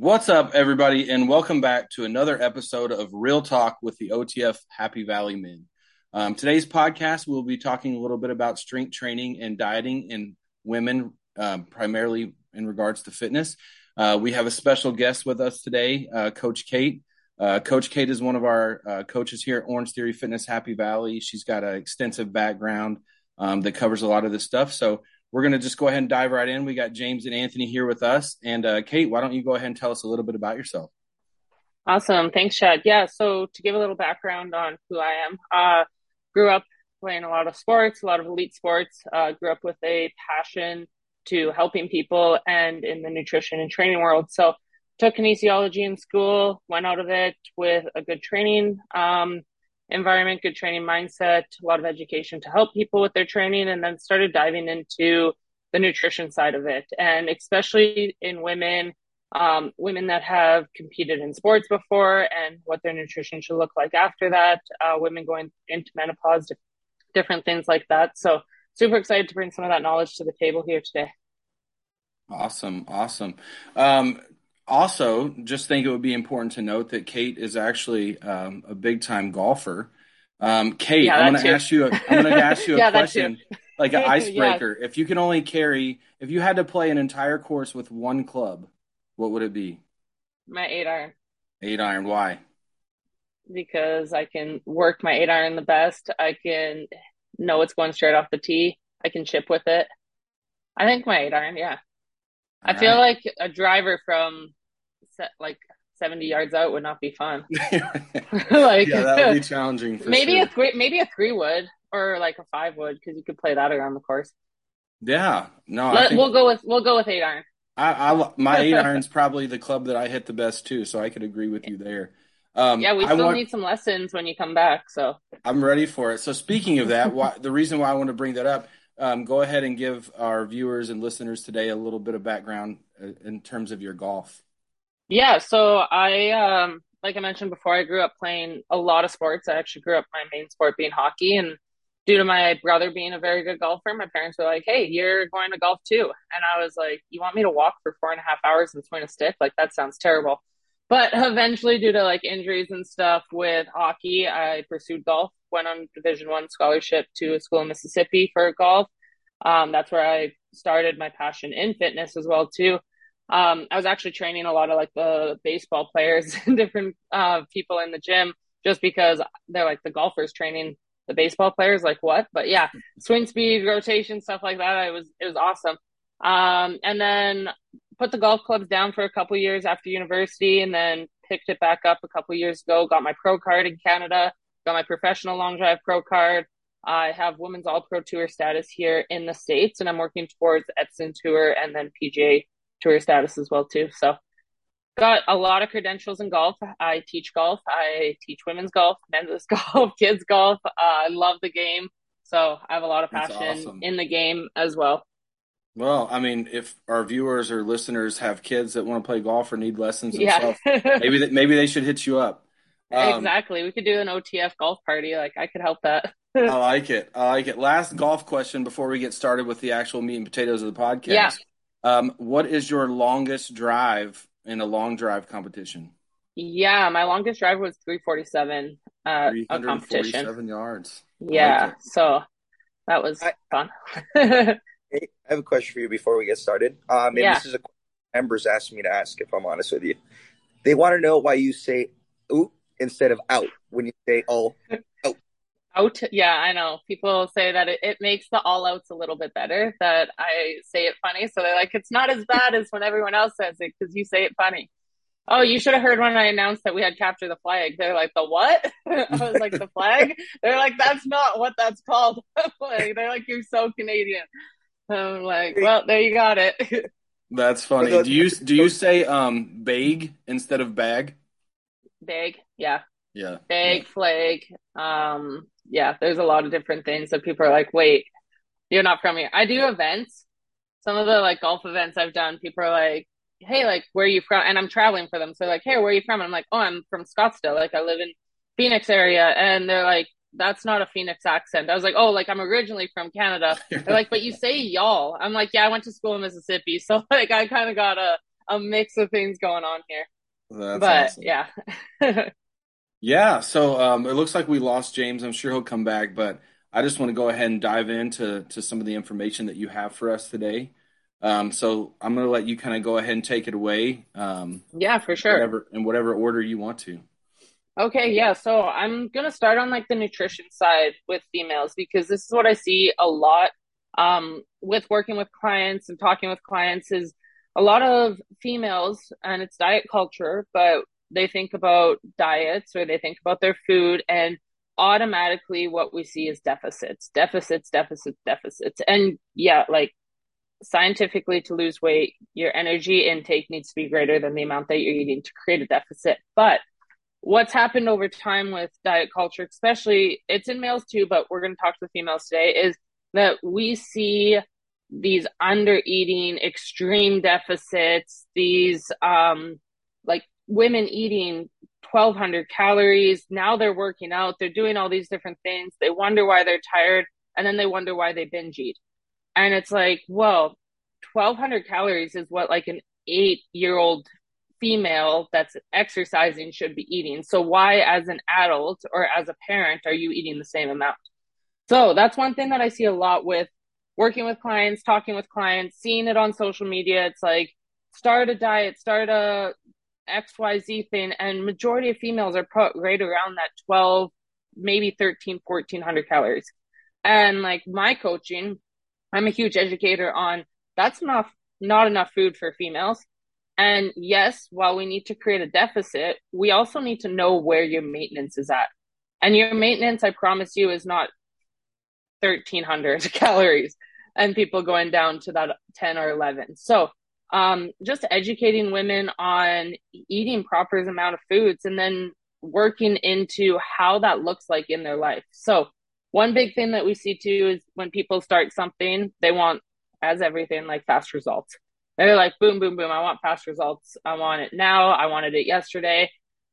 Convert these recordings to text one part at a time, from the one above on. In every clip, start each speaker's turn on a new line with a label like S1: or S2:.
S1: What's up, everybody, and welcome back to another episode of Real Talk with the OTF Happy Valley Men. Um, today's podcast, we'll be talking a little bit about strength training and dieting in women, um, primarily in regards to fitness. Uh, we have a special guest with us today, uh, Coach Kate. Uh, Coach Kate is one of our uh, coaches here at Orange Theory Fitness Happy Valley. She's got an extensive background um, that covers a lot of this stuff. So we're going to just go ahead and dive right in. We got James and Anthony here with us. And uh, Kate, why don't you go ahead and tell us a little bit about yourself?
S2: Awesome. Thanks, Chad. Yeah. So to give a little background on who I am, uh, grew up playing a lot of sports, a lot of elite sports, uh, grew up with a passion to helping people and in the nutrition and training world. So took kinesiology in school, went out of it with a good training, um, environment, good training mindset, a lot of education to help people with their training, and then started diving into the nutrition side of it. And especially in women, um, women that have competed in sports before and what their nutrition should look like after that, uh, women going into menopause, different things like that. So, super excited to bring some of that knowledge to the table here today.
S1: Awesome. Awesome. Um, also, just think it would be important to note that Kate is actually um, a big time golfer. Um, Kate, yeah, I'm going to ask you. A, I'm going to ask you a yeah, question, like an icebreaker. yeah. If you can only carry, if you had to play an entire course with one club, what would it be?
S2: My eight iron.
S1: Eight iron. Why?
S2: Because I can work my eight iron the best. I can know it's going straight off the tee. I can chip with it. I think my eight iron. Yeah. All I right. feel like a driver from set like 70 yards out would not be fun.
S1: like yeah, that would be challenging.
S2: maybe
S1: sure.
S2: a three, maybe a three would, or like a five would, because you could play that around the course.
S1: Yeah, no,
S2: Let, we'll go with we'll go with eight iron.
S1: I, I my eight iron's probably the club that I hit the best too, so I could agree with you there.
S2: Um, yeah, we still want, need some lessons when you come back. So
S1: I'm ready for it. So speaking of that, why, the reason why I want to bring that up, um, go ahead and give our viewers and listeners today a little bit of background uh, in terms of your golf.
S2: Yeah, so I um like I mentioned before, I grew up playing a lot of sports. I actually grew up my main sport being hockey and due to my brother being a very good golfer, my parents were like, Hey, you're going to golf too. And I was like, You want me to walk for four and a half hours and swing a stick? Like that sounds terrible. But eventually due to like injuries and stuff with hockey, I pursued golf, went on division one scholarship to a school in Mississippi for golf. Um, that's where I started my passion in fitness as well too um, I was actually training a lot of like the baseball players and different uh, people in the gym just because they're like the golfers training the baseball players. Like what? But yeah, swing speed, rotation, stuff like that. I was it was awesome. Um, and then put the golf clubs down for a couple years after university, and then picked it back up a couple years ago. Got my pro card in Canada. Got my professional long drive pro card. I have women's all pro tour status here in the States, and I'm working towards Epson Tour and then PGA tour status as well too. So got a lot of credentials in golf. I teach golf. I teach women's golf, men's golf, kids golf. Uh, I love the game. So I have a lot of passion awesome. in the game as well.
S1: Well, I mean, if our viewers or listeners have kids that want to play golf or need lessons themselves, yeah. maybe that, maybe they should hit you up.
S2: Um, exactly. We could do an OTF golf party. Like I could help that.
S1: I like it. I like it. Last golf question before we get started with the actual meat and potatoes of the podcast. Yeah. Um, what is your longest drive in a long drive competition?
S2: Yeah, my longest drive was 347 uh, a competition.
S1: yards.
S2: Yeah, like so that was I, fun.
S3: I have a question for you before we get started. Um, and yeah. this is a members asked me to ask if I'm honest with you. They want to know why you say "oop" instead of "out" when you say "all."
S2: Out. Yeah, I know. People say that it, it makes the all outs a little bit better, that I say it funny. So they're like, it's not as bad as when everyone else says it because you say it funny. Oh, you should have heard when I announced that we had capture the flag. They're like, the what? I was like, the flag? They're like, that's not what that's called. they're like, you're so Canadian. I'm like, well, there you got it.
S1: That's funny. Do you do you say um bag instead of bag?
S2: Bag, yeah.
S1: Yeah.
S2: Bag, yeah. flag, um, yeah, there's a lot of different things that people are like, wait, you're not from here. I do events. Some of the like golf events I've done, people are like, hey, like, where are you from? And I'm traveling for them. So like, hey, where are you from? And I'm like, oh, I'm from Scottsdale. Like, I live in Phoenix area. And they're like, that's not a Phoenix accent. I was like, oh, like I'm originally from Canada. They're like, but you say y'all. I'm like, yeah, I went to school in Mississippi. So like, I kind of got a, a mix of things going on here. That's but awesome. yeah.
S1: yeah. So um, it looks like we lost James. I'm sure he'll come back, but I just want to go ahead and dive into to some of the information that you have for us today. Um, so I'm going to let you kind of go ahead and take it away. Um,
S2: yeah, for sure.
S1: Whatever, in whatever order you want to.
S2: Okay, yeah. So I'm going to start on like the nutrition side with females because this is what I see a lot um, with working with clients and talking with clients is a lot of females and it's diet culture, but they think about diets or they think about their food and automatically what we see is deficits, deficits, deficits, deficits. And yeah, like scientifically to lose weight, your energy intake needs to be greater than the amount that you're eating to create a deficit. But what's happened over time with diet culture, especially it's in males too, but we're going to talk to the females today, is that we see these under eating, extreme deficits, these um like women eating 1200 calories. Now they're working out, they're doing all these different things. They wonder why they're tired and then they wonder why they binge eat. And it's like, well, 1200 calories is what like an eight year old female that's exercising should be eating. So why as an adult or as a parent are you eating the same amount? So that's one thing that I see a lot with working with clients, talking with clients, seeing it on social media. It's like start a diet, start a XYZ thing. And majority of females are put right around that 12, maybe 13, 1400 calories. And like my coaching, I'm a huge educator on that's enough, not enough food for females. And yes, while we need to create a deficit, we also need to know where your maintenance is at. And your maintenance, I promise you, is not 1300 calories and people going down to that 10 or 11. So, um, just educating women on eating proper amount of foods and then working into how that looks like in their life. So, one big thing that we see too is when people start something, they want, as everything, like fast results. They're like, boom, boom, boom. I want fast results. I want it now. I wanted it yesterday.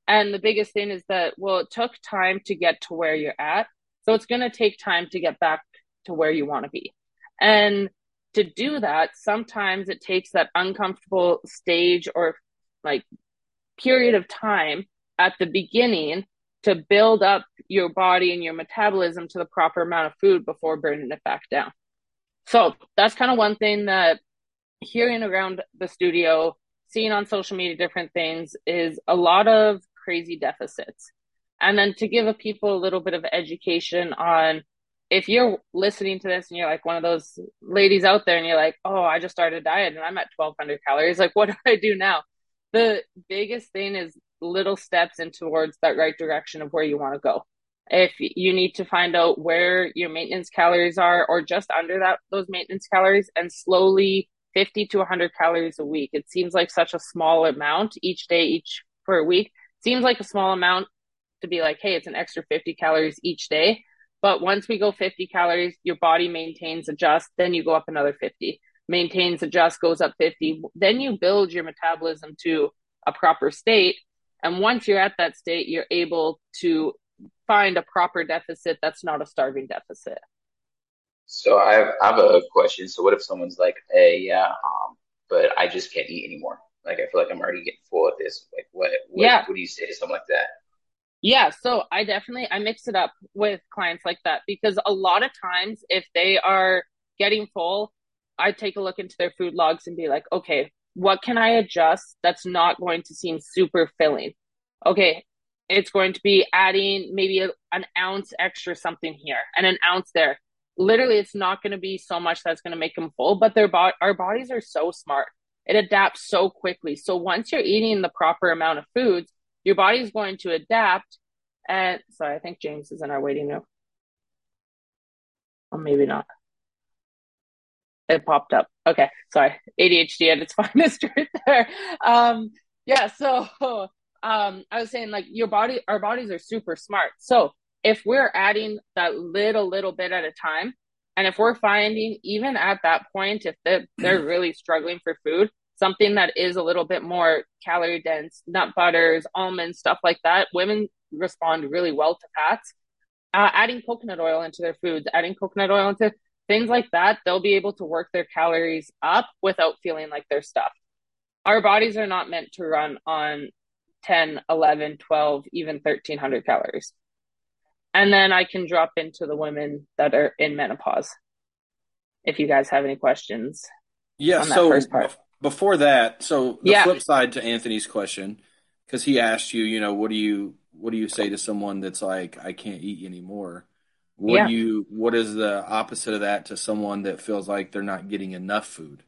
S2: And the biggest thing is that, well, it took time to get to where you're at. So it's going to take time to get back to where you want to be. And to do that, sometimes it takes that uncomfortable stage or like period of time at the beginning to build up your body and your metabolism to the proper amount of food before burning it back down. So that's kind of one thing that hearing around the studio, seeing on social media different things is a lot of crazy deficits. And then to give a people a little bit of education on if you're listening to this and you're like one of those ladies out there and you're like, oh, I just started a diet and I'm at 1200 calories, like, what do I do now? The biggest thing is little steps in towards that right direction of where you want to go. If you need to find out where your maintenance calories are or just under that, those maintenance calories and slowly 50 to 100 calories a week. It seems like such a small amount each day, each per week. Seems like a small amount to be like, hey, it's an extra 50 calories each day. But once we go 50 calories, your body maintains, adjust, then you go up another 50, maintains, adjust, goes up 50. Then you build your metabolism to a proper state. And once you're at that state, you're able to find a proper deficit that's not a starving deficit.
S4: So I have, I have a question. So what if someone's like, hey, yeah, um, but I just can't eat anymore? Like I feel like I'm already getting full of this. Like what, what, yeah. what do you say to something like that?
S2: Yeah, so I definitely I mix it up with clients like that because a lot of times if they are getting full, I take a look into their food logs and be like, okay, what can I adjust that's not going to seem super filling? Okay, it's going to be adding maybe a, an ounce extra something here and an ounce there. Literally, it's not going to be so much that's going to make them full, but their bo- our bodies are so smart. It adapts so quickly. So once you're eating the proper amount of foods, your body is going to adapt. And sorry, I think James is in our waiting room. Or maybe not. It popped up. Okay, sorry. ADHD at its finest right there. Um, yeah, so um, I was saying like your body, our bodies are super smart. So if we're adding that little, little bit at a time, and if we're finding even at that point, if they're, they're really struggling for food, something that is a little bit more calorie dense, nut butters, almonds, stuff like that, women respond really well to fats. Uh, adding coconut oil into their foods, adding coconut oil into things like that, they'll be able to work their calories up without feeling like they're stuffed. our bodies are not meant to run on 10, 11, 12, even 1300 calories. And then I can drop into the women that are in menopause. If you guys have any questions.
S1: Yeah. so before that, so the yeah. flip side to Anthony's question, because he asked you, you know, what do you what do you say to someone that's like, I can't eat anymore? What yeah. do you what is the opposite of that to someone that feels like they're not getting enough food?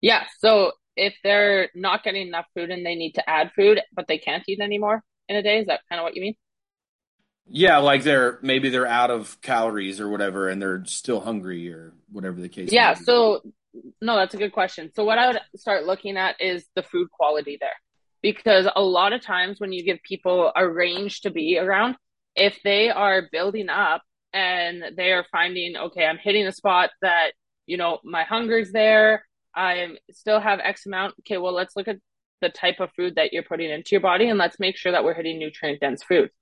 S2: Yeah. So if they're not getting enough food and they need to add food, but they can't eat anymore in a day, is that kind of what you mean?
S1: Yeah, like they're maybe they're out of calories or whatever, and they're still hungry or whatever the case.
S2: Yeah. So no, that's a good question. So what I would start looking at is the food quality there, because a lot of times when you give people a range to be around, if they are building up and they are finding, okay, I'm hitting a spot that you know my hunger's there I still have X amount. Okay, well, let's look at the type of food that you're putting into your body and let's make sure that we're hitting nutrient dense foods.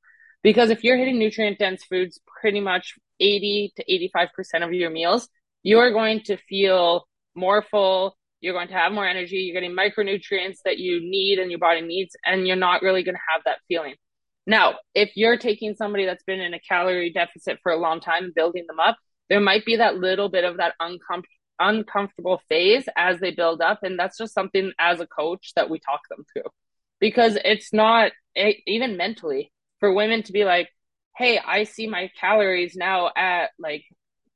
S2: Because if you're hitting nutrient dense foods pretty much 80 to 85% of your meals, you're going to feel more full. You're going to have more energy. You're getting micronutrients that you need and your body needs, and you're not really going to have that feeling. Now, if you're taking somebody that's been in a calorie deficit for a long time, and building them up, there might be that little bit of that uncom- uncomfortable phase as they build up. And that's just something as a coach that we talk them through because it's not it, even mentally for women to be like, Hey, I see my calories now at like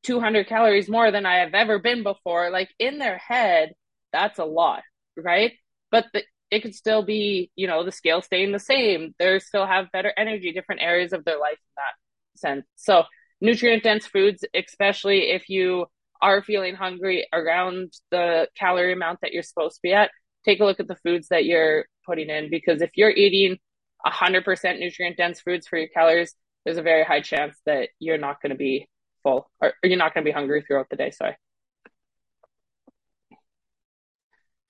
S2: 200 calories more than I have ever been before. Like in their head, that's a lot, right? But the, it could still be, you know, the scale staying the same. They still have better energy, different areas of their life in that sense. So nutrient dense foods, especially if you are feeling hungry around the calorie amount that you're supposed to be at, take a look at the foods that you're putting in because if you're eating 100% nutrient dense foods for your calories, there's a very high chance that you're not going to be full or, or you're not going to be hungry throughout the day. Sorry.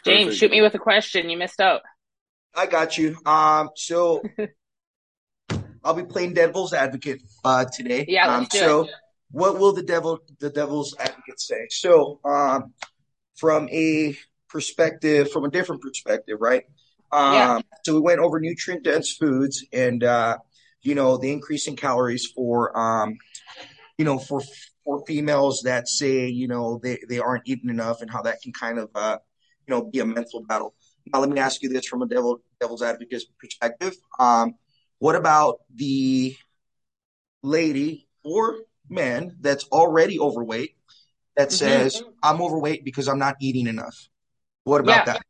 S2: James, Perfect. shoot me with a question. You missed out.
S5: I got you. Um, so I'll be playing devil's advocate uh, today.
S2: Yeah,
S5: um, so it what will the devil the devil's advocate say so um, from a perspective from a different perspective right um, yeah. so we went over nutrient dense foods and uh, you know the increase in calories for um, you know for for females that say you know they, they aren't eating enough and how that can kind of uh, you know be a mental battle now let me ask you this from a devil devil's advocate perspective um, what about the lady or man that's already overweight that mm-hmm. says, mm-hmm. I'm overweight because I'm not eating enough. What about yeah. that?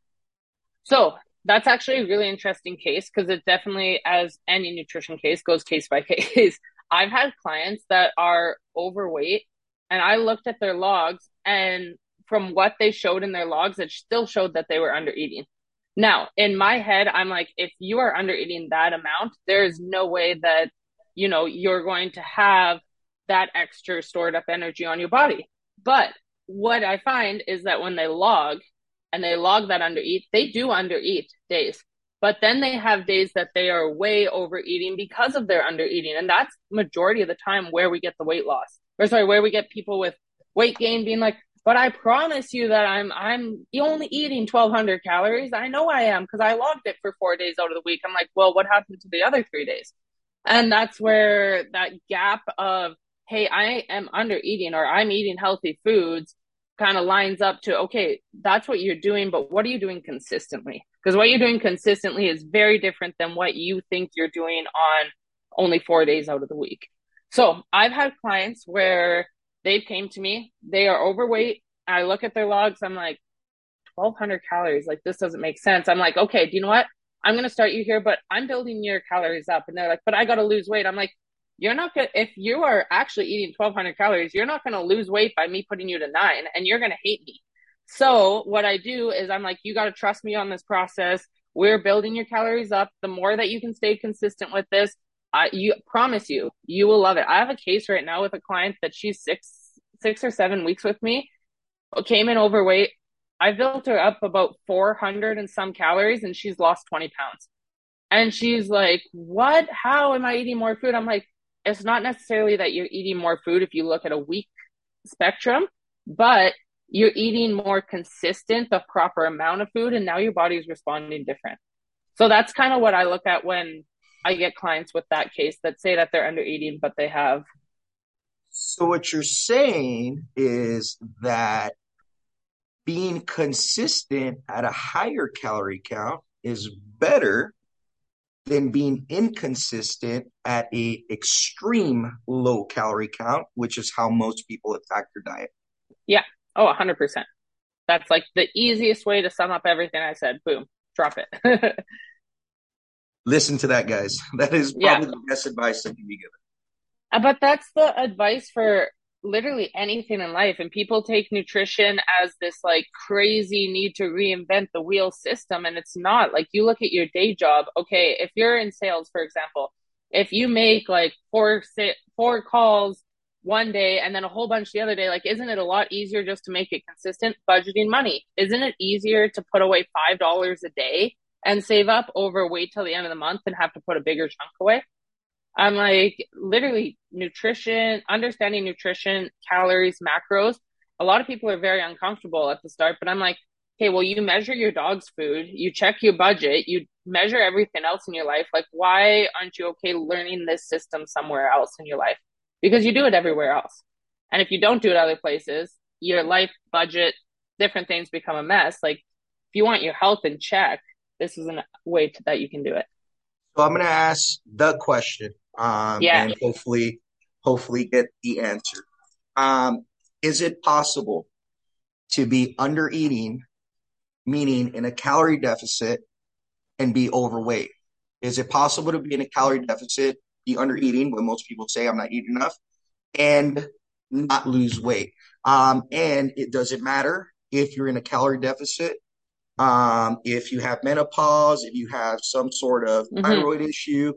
S2: So that's actually a really interesting case because it definitely, as any nutrition case, goes case by case. I've had clients that are overweight and I looked at their logs and from what they showed in their logs, it still showed that they were under eating. Now, in my head, I'm like, if you are under eating that amount, there's no way that, you know, you're going to have that extra stored up energy on your body. But what I find is that when they log and they log that under eat, they do under eat days. But then they have days that they are way overeating because of their under eating. And that's majority of the time where we get the weight loss. Or sorry, where we get people with weight gain being like, but I promise you that I'm I'm only eating 1200 calories. I know I am because I logged it for 4 days out of the week. I'm like, "Well, what happened to the other 3 days?" And that's where that gap of hey, I am under eating or I'm eating healthy foods kind of lines up to, okay, that's what you're doing, but what are you doing consistently? Because what you're doing consistently is very different than what you think you're doing on only four days out of the week. So I've had clients where they came to me, they are overweight. I look at their logs, I'm like, 1200 calories. Like, this doesn't make sense. I'm like, okay, do you know what? I'm going to start you here, but I'm building your calories up. And they're like, but I got to lose weight. I'm like, you're not gonna if you are actually eating 1200 calories you're not gonna lose weight by me putting you to nine and you're gonna hate me. So what i do is i'm like you got to trust me on this process. We're building your calories up. The more that you can stay consistent with this i you promise you you will love it. I have a case right now with a client that she's six six or seven weeks with me came in overweight. I built her up about 400 and some calories and she's lost 20 pounds. And she's like, What? How am I eating more food? I'm like, it's not necessarily that you're eating more food if you look at a week spectrum, but you're eating more consistent, the proper amount of food, and now your body's responding different. So that's kind of what I look at when I get clients with that case that say that they're under eating, but they have.
S5: So what you're saying is that being consistent at a higher calorie count is better than being inconsistent at a extreme low calorie count, which is how most people attack their diet.
S2: Yeah. Oh, 100%. That's like the easiest way to sum up everything I said. Boom, drop it.
S5: Listen to that, guys. That is probably yeah. the best advice that can be given.
S2: Uh, but that's the advice for literally anything in life. And people take nutrition as this like crazy need to reinvent the wheel system. And it's not like you look at your day job. Okay. If you're in sales, for example, if you make like four, four calls one day and then a whole bunch the other day, like, isn't it a lot easier just to make it consistent budgeting money? Isn't it easier to put away $5 a day and save up over wait till the end of the month and have to put a bigger chunk away? I'm like literally nutrition, understanding nutrition, calories, macros. A lot of people are very uncomfortable at the start, but I'm like, okay, well, you measure your dog's food, you check your budget, you measure everything else in your life. Like, why aren't you okay learning this system somewhere else in your life? Because you do it everywhere else. And if you don't do it other places, your life budget, different things become a mess. Like, if you want your health in check, this is a way to, that you can do it.
S5: So I'm going to ask the question um, yeah. and hopefully, hopefully get the answer. Um, is it possible to be under eating, meaning in a calorie deficit, and be overweight? Is it possible to be in a calorie deficit, be under eating, when most people say I'm not eating enough, and not lose weight? Um, and it doesn't matter if you're in a calorie deficit, um, if you have menopause, if you have some sort of mm-hmm. thyroid issue,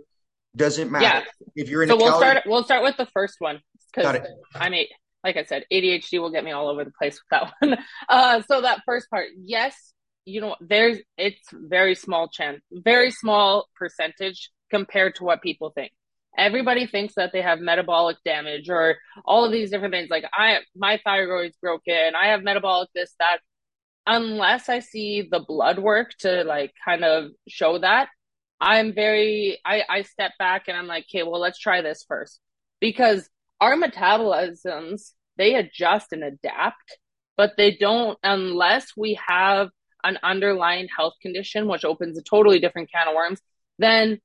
S5: doesn't matter. Yeah. If you're in
S2: so we'll start we'll start with the first one because I'm a like I said, ADHD will get me all over the place with that one. Uh, so that first part, yes, you know, there's it's very small chance, very small percentage compared to what people think. Everybody thinks that they have metabolic damage or all of these different things. Like I, my thyroid's broken. I have metabolic this that. Unless I see the blood work to like kind of show that, I'm very, I, I step back and I'm like, okay, well, let's try this first because our metabolisms, they adjust and adapt, but they don't unless we have an underlying health condition, which opens a totally different can of worms, then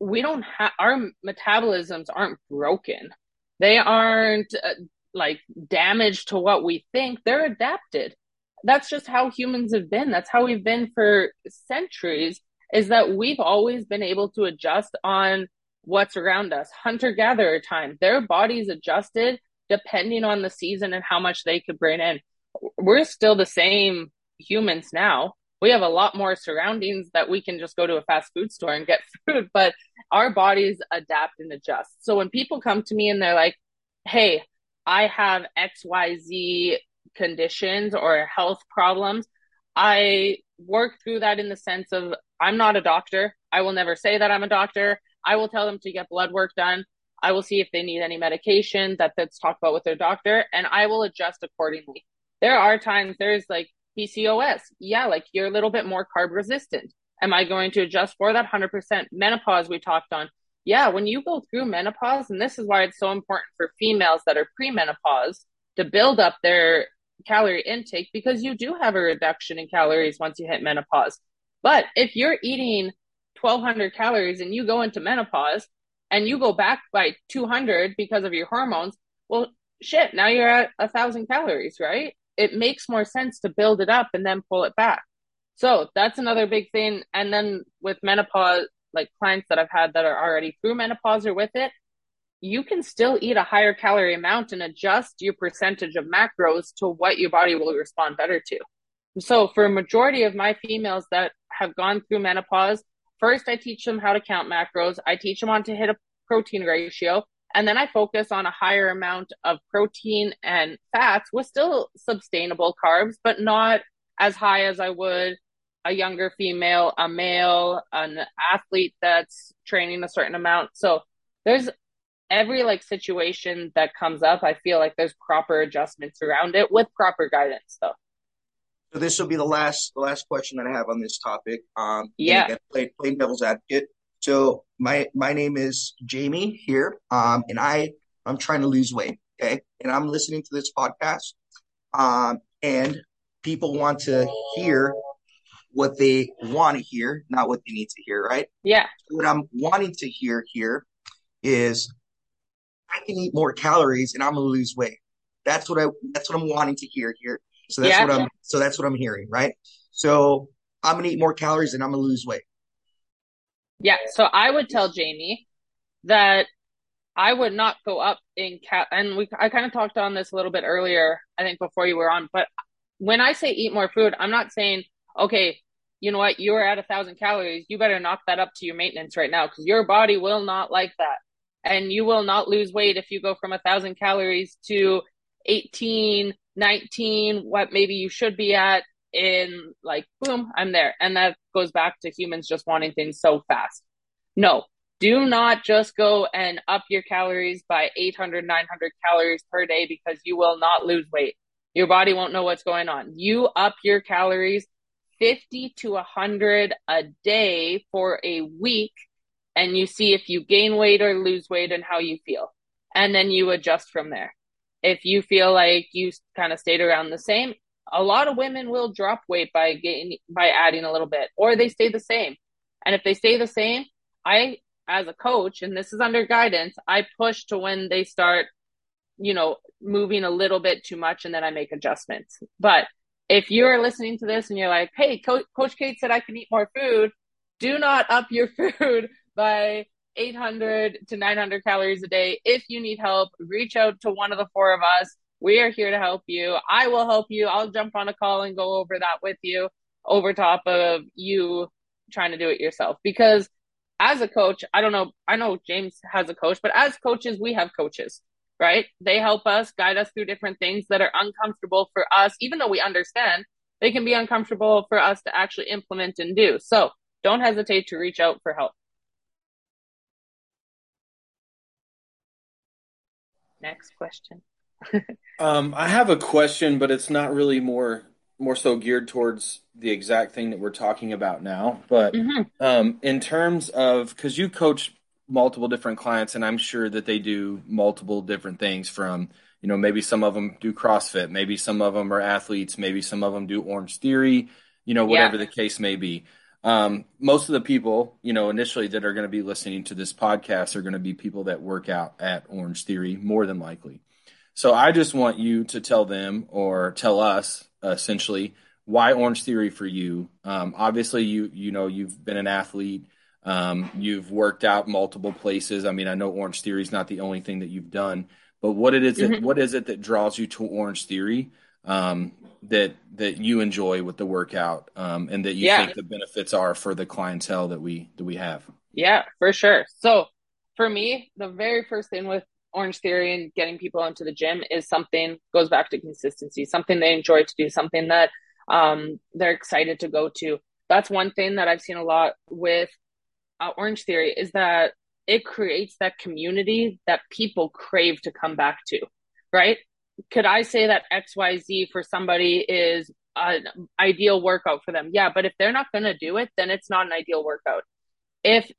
S2: we don't have our metabolisms aren't broken. They aren't uh, like damaged to what we think. They're adapted. That's just how humans have been. That's how we've been for centuries is that we've always been able to adjust on what's around us. Hunter gatherer time, their bodies adjusted depending on the season and how much they could bring in. We're still the same humans now. We have a lot more surroundings that we can just go to a fast food store and get food, but our bodies adapt and adjust. So when people come to me and they're like, Hey, I have XYZ conditions or health problems, I work through that in the sense of I'm not a doctor. I will never say that I'm a doctor. I will tell them to get blood work done. I will see if they need any medication that that's talked about with their doctor and I will adjust accordingly. There are times there's like PCOS. Yeah, like you're a little bit more carb resistant. Am I going to adjust for that 100%? Menopause we talked on. Yeah, when you go through menopause, and this is why it's so important for females that are premenopause to build up their calorie intake because you do have a reduction in calories once you hit menopause. But if you're eating 1200 calories and you go into menopause and you go back by 200 because of your hormones, well, shit, now you're at a thousand calories, right? It makes more sense to build it up and then pull it back. So that's another big thing. And then with menopause, like clients that I've had that are already through menopause or with it, you can still eat a higher calorie amount and adjust your percentage of macros to what your body will respond better to. So for a majority of my females that have gone through menopause, first I teach them how to count macros. I teach them on to hit a protein ratio. And then I focus on a higher amount of protein and fats with still sustainable carbs, but not as high as I would a younger female, a male, an athlete that's training a certain amount. So there's every like situation that comes up, I feel like there's proper adjustments around it with proper guidance though.
S5: So this will be the last the last question that I have on this topic. Um,
S2: yeah,
S5: again, plain, plain devil's advocate. So my my name is Jamie here, um, and I I'm trying to lose weight. Okay, and I'm listening to this podcast, um, and people want to hear what they want to hear, not what they need to hear, right?
S2: Yeah.
S5: So what I'm wanting to hear here is I can eat more calories and I'm gonna lose weight. That's what I that's what I'm wanting to hear here. So that's yeah. what I'm so that's what I'm hearing, right? So I'm gonna eat more calories and I'm gonna lose weight.
S2: Yeah. So I would tell Jamie that I would not go up in cal and we I kind of talked on this a little bit earlier, I think before you were on, but when I say eat more food, I'm not saying, okay, you know what, you're at a thousand calories, you better knock that up to your maintenance right now because your body will not like that. And you will not lose weight if you go from a thousand calories to 18, 19, what maybe you should be at in like, boom, I'm there. And that goes back to humans just wanting things so fast. No, do not just go and up your calories by 800, 900 calories per day because you will not lose weight. Your body won't know what's going on. You up your calories 50 to 100 a day for a week and you see if you gain weight or lose weight and how you feel. And then you adjust from there. If you feel like you kind of stayed around the same, a lot of women will drop weight by getting, by adding a little bit or they stay the same. And if they stay the same, I, as a coach, and this is under guidance, I push to when they start, you know, moving a little bit too much and then I make adjustments. But if you're listening to this and you're like, hey, Co- Coach Kate said I can eat more food, do not up your food by 800 to 900 calories a day. If you need help, reach out to one of the four of us. We are here to help you. I will help you. I'll jump on a call and go over that with you over top of you trying to do it yourself. Because as a coach, I don't know, I know James has a coach, but as coaches, we have coaches right? They help us guide us through different things that are uncomfortable for us, even though we understand they can be uncomfortable for us to actually implement and do. So don't hesitate to reach out for help. Next question.
S1: um, I have a question, but it's not really more more so geared towards the exact thing that we're talking about now. But mm-hmm. um, in terms of because you coach multiple different clients, and I'm sure that they do multiple different things from, you know, maybe some of them do CrossFit, maybe some of them are athletes, maybe some of them do Orange Theory, you know, whatever yeah. the case may be. Um, most of the people, you know, initially that are going to be listening to this podcast are going to be people that work out at Orange Theory more than likely. So I just want you to tell them or tell us essentially why Orange Theory for you. Um, obviously, you you know you've been an athlete. Um, you've worked out multiple places. I mean, I know Orange Theory is not the only thing that you've done, but what it is mm-hmm. it, what is it that draws you to Orange Theory um, that that you enjoy with the workout um, and that you yeah. think the benefits are for the clientele that we that we have?
S2: Yeah, for sure. So for me, the very first thing with Orange Theory and getting people into the gym is something goes back to consistency, something they enjoy to do, something that um, they're excited to go to. That's one thing that I've seen a lot with uh, Orange Theory is that it creates that community that people crave to come back to, right? Could I say that XYZ for somebody is an ideal workout for them? Yeah, but if they're not going to do it, then it's not an ideal workout. If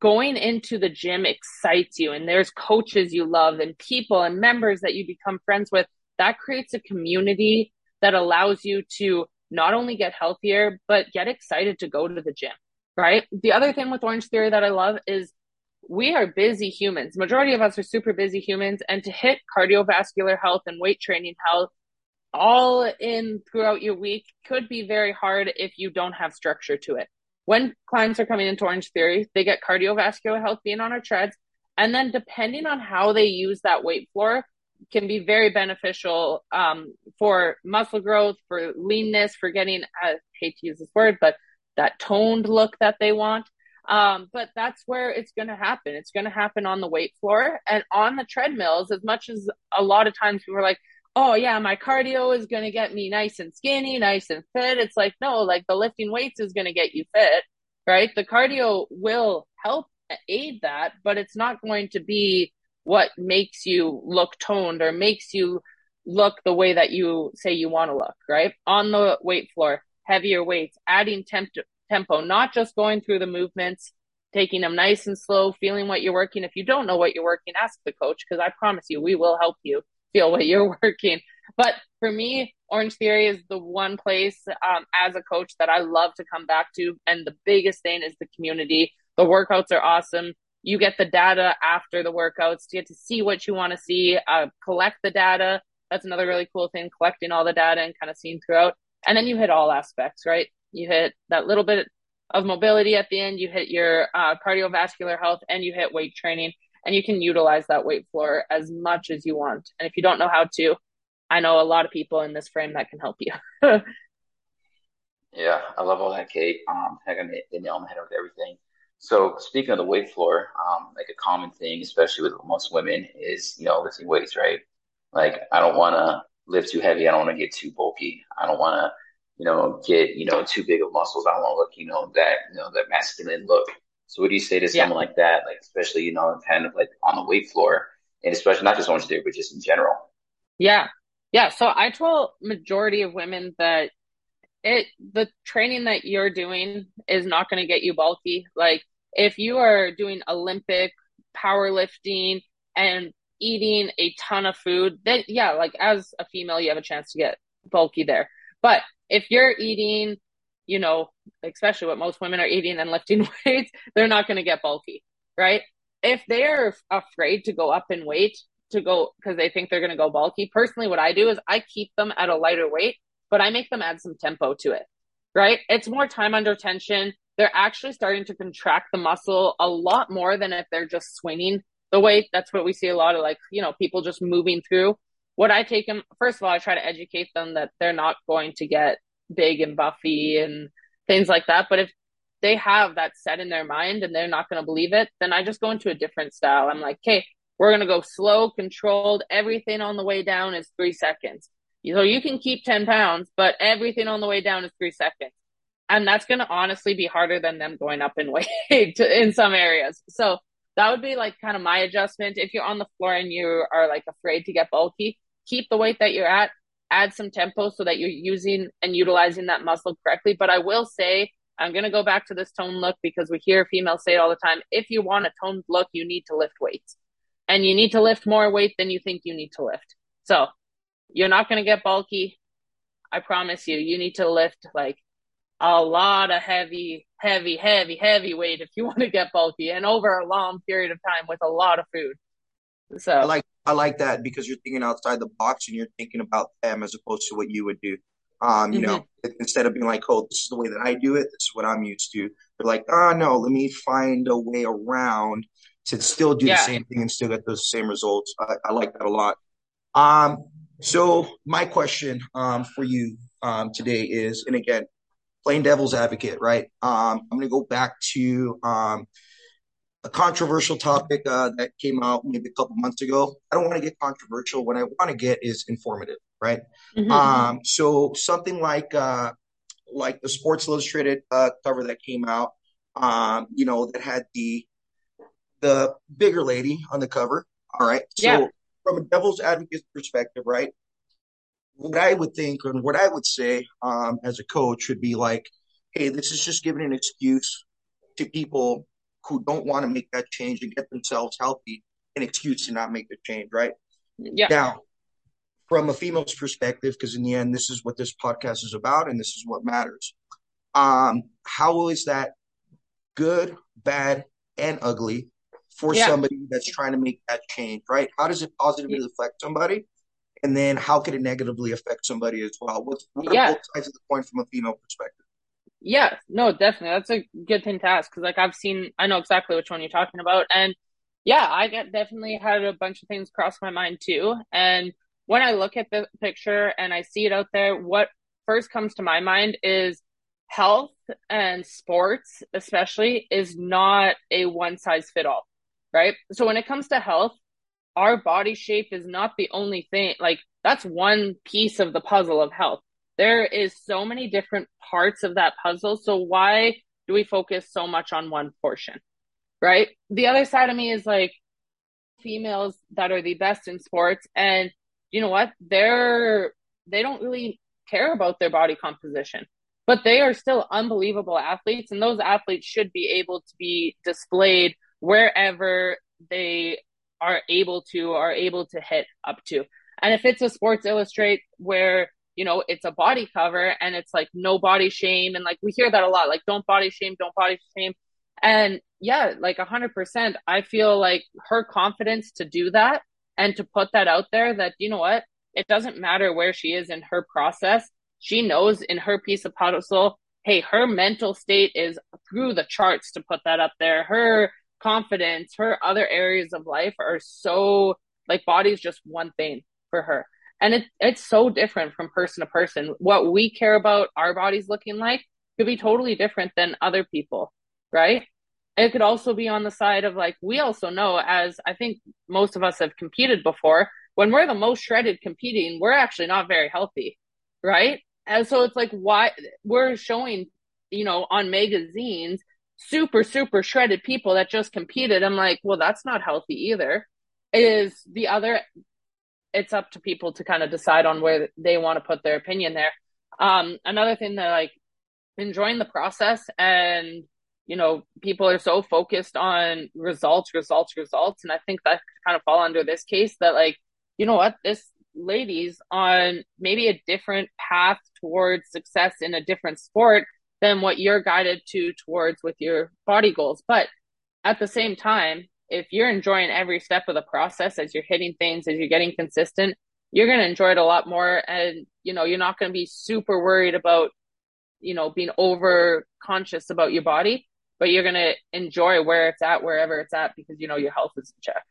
S2: going into the gym excites you and there's coaches you love and people and members that you become friends with, that creates a community that allows you to not only get healthier, but get excited to go to the gym right? The other thing with Orange Theory that I love is we are busy humans. Majority of us are super busy humans, and to hit cardiovascular health and weight training health all in throughout your week could be very hard if you don't have structure to it. When clients are coming into Orange Theory, they get cardiovascular health being on our treads, and then depending on how they use that weight floor, can be very beneficial um, for muscle growth, for leanness, for getting, I hate to use this word, but that toned look that they want. Um, but that's where it's going to happen. It's going to happen on the weight floor and on the treadmills. As much as a lot of times people are like, "Oh yeah, my cardio is going to get me nice and skinny, nice and fit." It's like no, like the lifting weights is going to get you fit, right? The cardio will help aid that, but it's not going to be what makes you look toned or makes you look the way that you say you want to look, right? On the weight floor, heavier weights, adding temp- tempo, not just going through the movements, taking them nice and slow, feeling what you're working. If you don't know what you're working, ask the coach because I promise you, we will help you feel what you're working. But for me, Orange Theory is the one place um, as a coach that I love to come back to. And the biggest thing is the community. The workouts are awesome. You get the data after the workouts to get to see what you want to see, uh, collect the data. That's another really cool thing, collecting all the data and kind of seeing throughout. And then you hit all aspects, right? You hit that little bit of mobility at the end, you hit your uh, cardiovascular health, and you hit weight training. And you can utilize that weight floor as much as you want. And if you don't know how to, I know a lot of people in this frame that can help you.
S4: yeah, I love all that, Kate. Um, I got the nail on the head with everything. So speaking of the weight floor, um, like a common thing, especially with most women, is you know lifting weights, right? Like I don't want to lift too heavy. I don't want to get too bulky. I don't want to, you know, get you know too big of muscles. I don't want to look, you know, that you know that masculine look. So what do you say to yeah. someone like that? Like especially you know kind of like on the weight floor, and especially not just on stage, but just in general.
S2: Yeah, yeah. So I tell majority of women that it the training that you're doing is not going to get you bulky. Like if you are doing Olympic powerlifting and eating a ton of food, then yeah, like as a female, you have a chance to get bulky there. But if you're eating, you know, especially what most women are eating and lifting weights, they're not going to get bulky, right? If they're afraid to go up in weight to go because they think they're going to go bulky, personally, what I do is I keep them at a lighter weight, but I make them add some tempo to it, right? It's more time under tension they're actually starting to contract the muscle a lot more than if they're just swinging the weight. That's what we see a lot of like, you know, people just moving through. What I take them, first of all, I try to educate them that they're not going to get big and buffy and things like that. But if they have that set in their mind and they're not going to believe it, then I just go into a different style. I'm like, okay, we're going to go slow, controlled. Everything on the way down is three seconds. So you can keep 10 pounds, but everything on the way down is three seconds and that's going to honestly be harder than them going up in weight in some areas. So that would be like kind of my adjustment. If you're on the floor and you are like afraid to get bulky, keep the weight that you're at, add some tempo so that you're using and utilizing that muscle correctly. But I will say, I'm going to go back to this tone look because we hear females say it all the time. If you want a toned look, you need to lift weights and you need to lift more weight than you think you need to lift. So you're not going to get bulky. I promise you, you need to lift like a lot of heavy, heavy, heavy, heavy weight if you want to get bulky and over a long period of time with a lot of food. So
S5: I like I like that because you're thinking outside the box and you're thinking about them as opposed to what you would do. Um, you mm-hmm. know, instead of being like, "Oh, this is the way that I do it. This is what I'm used to." They're like, "Oh no, let me find a way around to still do yeah. the same thing and still get those same results." I, I like that a lot. Um, so my question um, for you um, today is, and again, playing devil's advocate, right? Um, I'm going to go back to um, a controversial topic uh, that came out maybe a couple months ago. I don't want to get controversial. What I want to get is informative, right? Mm-hmm. Um, so something like uh, like the Sports Illustrated uh, cover that came out, um, you know, that had the the bigger lady on the cover. All right. So yeah. from a devil's advocate perspective, right? what I would think and what I would say um, as a coach would be like, hey, this is just giving an excuse to people who don't want to make that change and get themselves healthy, an excuse to not make the change, right?
S2: Yeah.
S5: Now, from a female's perspective, because in the end, this is what this podcast is about and this is what matters. Um, how is that good, bad, and ugly for yeah. somebody that's trying to make that change, right? How does it positively affect somebody? and then how could it negatively affect somebody as well? What's what yeah. both sides of the coin from a female perspective?
S2: Yeah, no, definitely. That's a good thing to ask because, like, I've seen, I know exactly which one you're talking about, and yeah, I definitely had a bunch of things cross my mind too. And when I look at the picture and I see it out there, what first comes to my mind is health and sports, especially, is not a one size fit all, right? So when it comes to health, our body shape is not the only thing. Like that's one piece of the puzzle of health. There is so many different parts of that puzzle. So why do we focus so much on one portion? Right. The other side of me is like, females that are the best in sports and you know what they're they don't really care about their body composition but they are still unbelievable athletes and those athletes should be able to be displayed wherever they are able to are able to hit up to and if it's a sports illustrate where you know it's a body cover and it's like no body shame. And like we hear that a lot like don't body shame don't body shame. And yeah like 100% i feel like her confidence to do that and to put that out there that you know what it doesn't matter where she is in her process. She knows in her piece of puzzle hey her mental state is through the charts to put that up there. Her confidence her other areas of life are so like body's just one thing for her and it, it's so different from person to person. What we care about our bodies looking like could be totally different than other people right? It could also be on the side of like we also know as i think most of us have competed before when we're the most shredded competing we're actually not very healthy right? And so it's like why we're showing you know on magazines super super shredded people that just competed. I'm like well that's not healthy either. Is the other it's up to people to kind of decide on where they want to put their opinion there um another thing that like enjoying the process and you know, people are so focused on results, results, results. And I think that kind of fall under this case that like, you know what, this lady's on maybe a different path towards success in a different sport than what you're guided to towards with your body goals. But at the same time, if you're enjoying every step of the process as you're hitting things, as you're getting consistent, you're going to enjoy it a lot more. And, you know, you're not going to be super worried about, you know, being over conscious about your body but you're going to enjoy where it's at, wherever it's at, because you know your health is in check.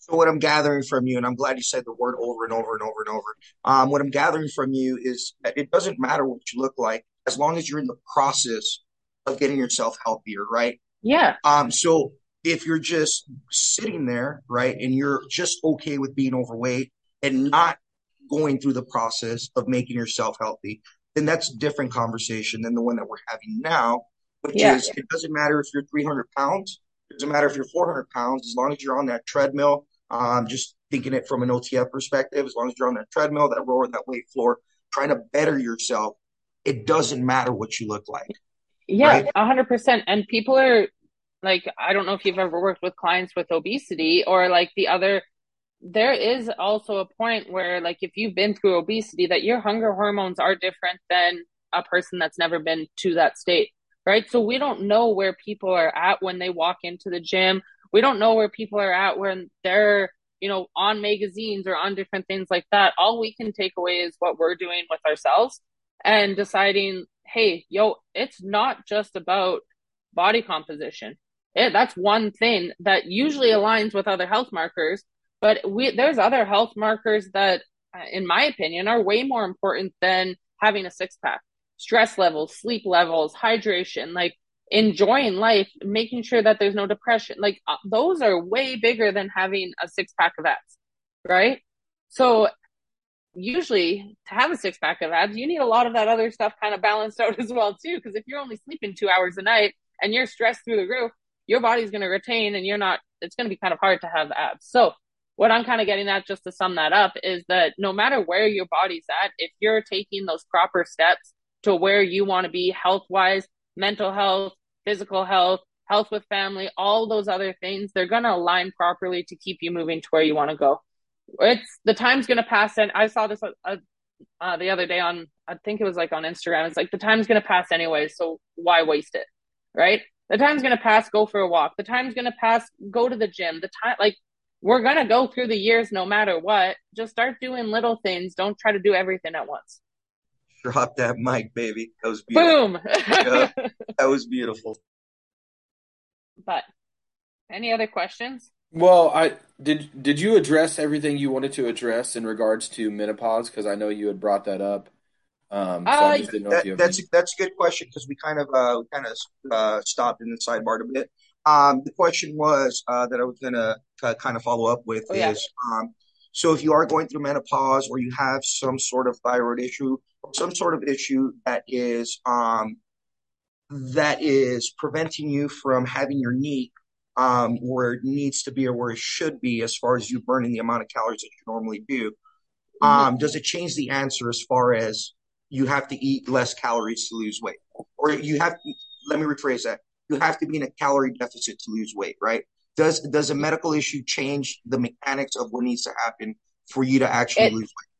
S5: So what I'm gathering from you, and I'm glad you said the word over and over and over and over. Um, what I'm gathering from you is that it doesn't matter what you look like as long as you're in the process of getting yourself healthier, right?
S2: Yeah.
S5: Um. So if you're just sitting there, right, and you're just okay with being overweight and not going through the process of making yourself healthy, then that's a different conversation than the one that we're having now, which yeah. is it doesn't matter if you're 300 pounds, it doesn't matter if you're 400 pounds, as long as you're on that treadmill. Um, just thinking it from an OTF perspective, as long as you're on that treadmill, that rower, that weight floor, trying to better yourself, it doesn't matter what you look like.
S2: Yeah, a hundred percent. And people are like, I don't know if you've ever worked with clients with obesity or like the other. There is also a point where, like, if you've been through obesity, that your hunger hormones are different than a person that's never been to that state right? So we don't know where people are at when they walk into the gym. We don't know where people are at when they're, you know, on magazines or on different things like that. All we can take away is what we're doing with ourselves and deciding, hey, yo, it's not just about body composition. Yeah, that's one thing that usually aligns with other health markers, but we there's other health markers that in my opinion are way more important than having a six pack stress levels, sleep levels, hydration, like enjoying life, making sure that there's no depression. Like uh, those are way bigger than having a six pack of abs, right? So usually to have a six pack of abs, you need a lot of that other stuff kind of balanced out as well too. Because if you're only sleeping two hours a night and you're stressed through the roof, your body's going to retain and you're not, it's going to be kind of hard to have abs. So what I'm kind of getting at just to sum that up is that no matter where your body's at, if you're taking those proper steps to where you want to be health wise, mental health, physical health, health with family, all those other things, they're going to align properly to keep you moving to where you want to go. It's the time's going to pass. And I saw this uh, uh, the other day on, I think it was like on Instagram. It's like the time's going to pass anyway. So why waste it? Right. The time's going to pass. Go for a walk. The time's going to pass. Go to the gym. The time, like we're going to go through the years no matter what. Just start doing little things. Don't try to do everything at once.
S5: Drop that mic, baby. That was beautiful.
S2: Boom.
S5: yeah, that was beautiful.
S2: But any other questions?
S1: Well, I did. Did you address everything you wanted to address in regards to menopause? Because I know you had brought that up. Um, so uh,
S5: that, that's a, that's a good question because we kind of uh, kind of uh, stopped in the sidebar a bit. Um, the question was uh, that I was going to kind of follow up with oh, is yeah. um, so if you are going through menopause or you have some sort of thyroid issue or some sort of issue that is um, that is preventing you from having your NEAT um, where it needs to be or where it should be as far as you burning the amount of calories that you normally do. Mm-hmm. Um, does it change the answer as far as you have to eat less calories to lose weight? Or you have, let me rephrase that. You have to be in a calorie deficit to lose weight, right? Does does a medical issue change the mechanics of what needs to happen for you to actually it, lose weight?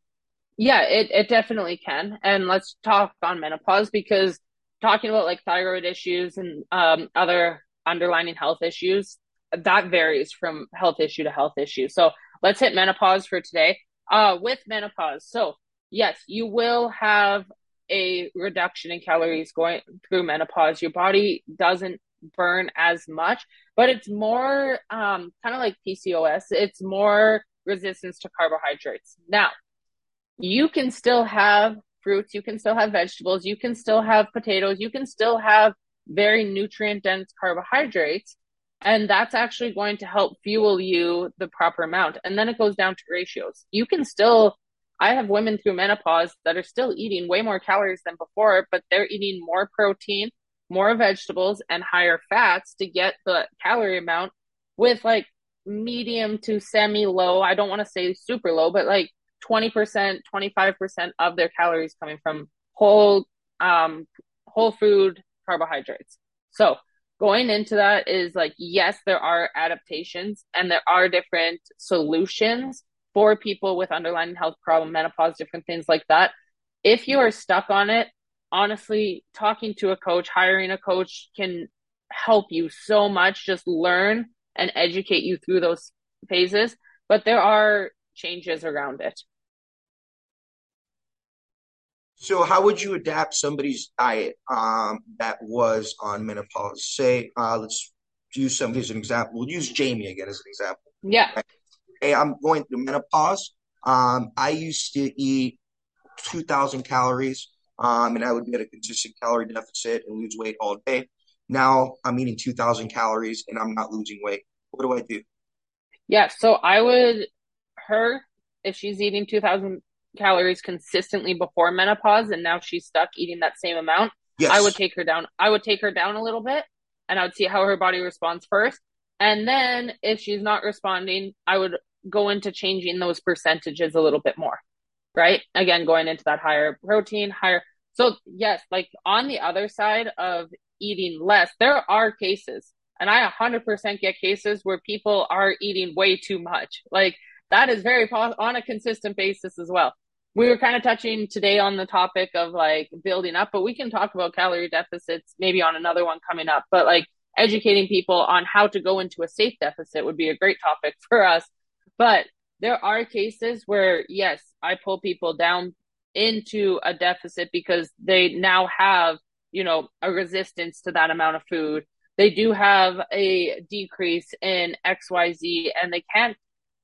S2: Yeah, it, it definitely can. And let's talk on menopause because talking about like thyroid issues and um, other underlining health issues, that varies from health issue to health issue. So let's hit menopause for today. Uh, with menopause, so yes, you will have a reduction in calories going through menopause. Your body doesn't burn as much, but it's more um, kind of like PCOS. It's more resistance to carbohydrates. Now, you can still have fruits, you can still have vegetables, you can still have potatoes, you can still have very nutrient dense carbohydrates. And that's actually going to help fuel you the proper amount. And then it goes down to ratios. You can still, I have women through menopause that are still eating way more calories than before, but they're eating more protein, more vegetables, and higher fats to get the calorie amount with like medium to semi low. I don't want to say super low, but like 20%, 25% of their calories coming from whole, um, whole food carbohydrates. So going into that is like, yes, there are adaptations and there are different solutions for people with underlying health problem, menopause, different things like that. If you are stuck on it, honestly, talking to a coach, hiring a coach can help you so much. Just learn and educate you through those phases. But there are changes around it.
S5: So, how would you adapt somebody's diet um, that was on menopause? Say, uh, let's use somebody as an example. We'll use Jamie again as an example.
S2: Yeah.
S5: Hey, I'm going through menopause. Um, I used to eat 2,000 calories, um, and I would be at a consistent calorie deficit and lose weight all day. Now I'm eating 2,000 calories and I'm not losing weight. What do I do?
S2: Yeah, so I would, her, if she's eating 2,000 calories consistently before menopause and now she's stuck eating that same amount, yes. I would take her down. I would take her down a little bit and I would see how her body responds first. And then if she's not responding, I would go into changing those percentages a little bit more. Right? Again, going into that higher protein, higher. So, yes, like on the other side of eating less, there are cases, and I 100% get cases where people are eating way too much. Like, that is very on a consistent basis as well. We were kind of touching today on the topic of like building up, but we can talk about calorie deficits maybe on another one coming up. But like educating people on how to go into a safe deficit would be a great topic for us. But there are cases where, yes, I pull people down into a deficit because they now have, you know, a resistance to that amount of food. They do have a decrease in XYZ and they can't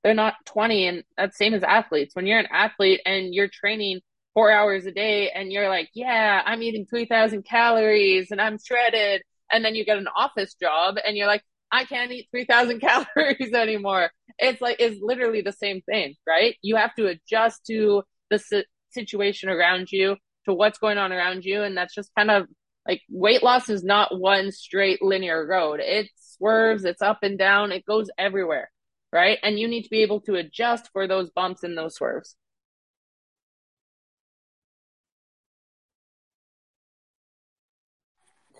S2: they're not 20 and that's same as athletes. When you're an athlete and you're training four hours a day and you're like yeah i'm eating 3000 calories and i'm shredded. And then you get an office job and you're like i can't eat 3000 calories anymore it's like it's literally the same thing right you have to adjust to the situation around you to what's going on around you and that's just kind of like weight loss is not one straight linear road it swerves it's up and down it goes everywhere right? And you need to be able to adjust for those bumps and those swerves.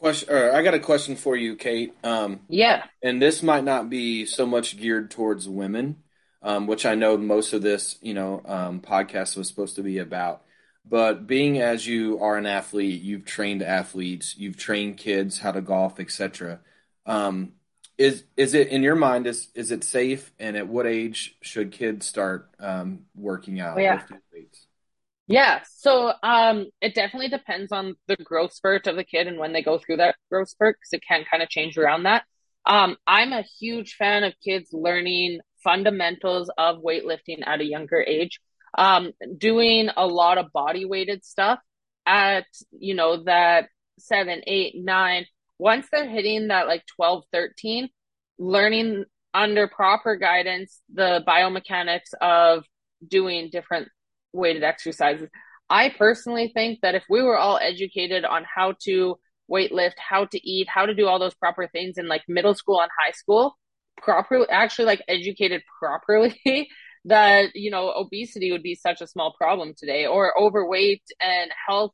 S1: Question, or I got a question for you, Kate. Um,
S2: yeah,
S1: and this might not be so much geared towards women, um, which I know most of this, you know, um, podcast was supposed to be about. But being as you are an athlete, you've trained athletes, you've trained kids how to golf, etc. Um, is is it in your mind is is it safe and at what age should kids start um, working out
S2: oh, yeah. Yeah so um, it definitely depends on the growth spurt of the kid and when they go through that growth spurt because it can kind of change around that. Um, i'm a huge fan of kids learning fundamentals of weightlifting at a younger age. Um, doing a lot of body weighted stuff at you know that seven eight nine once they're hitting that like 12, 13, learning under proper guidance the biomechanics of doing different weighted exercises. I personally think that if we were all educated on how to weightlift, how to eat, how to do all those proper things in like middle school and high school, properly actually like educated properly that you know obesity would be such a small problem today or overweight and health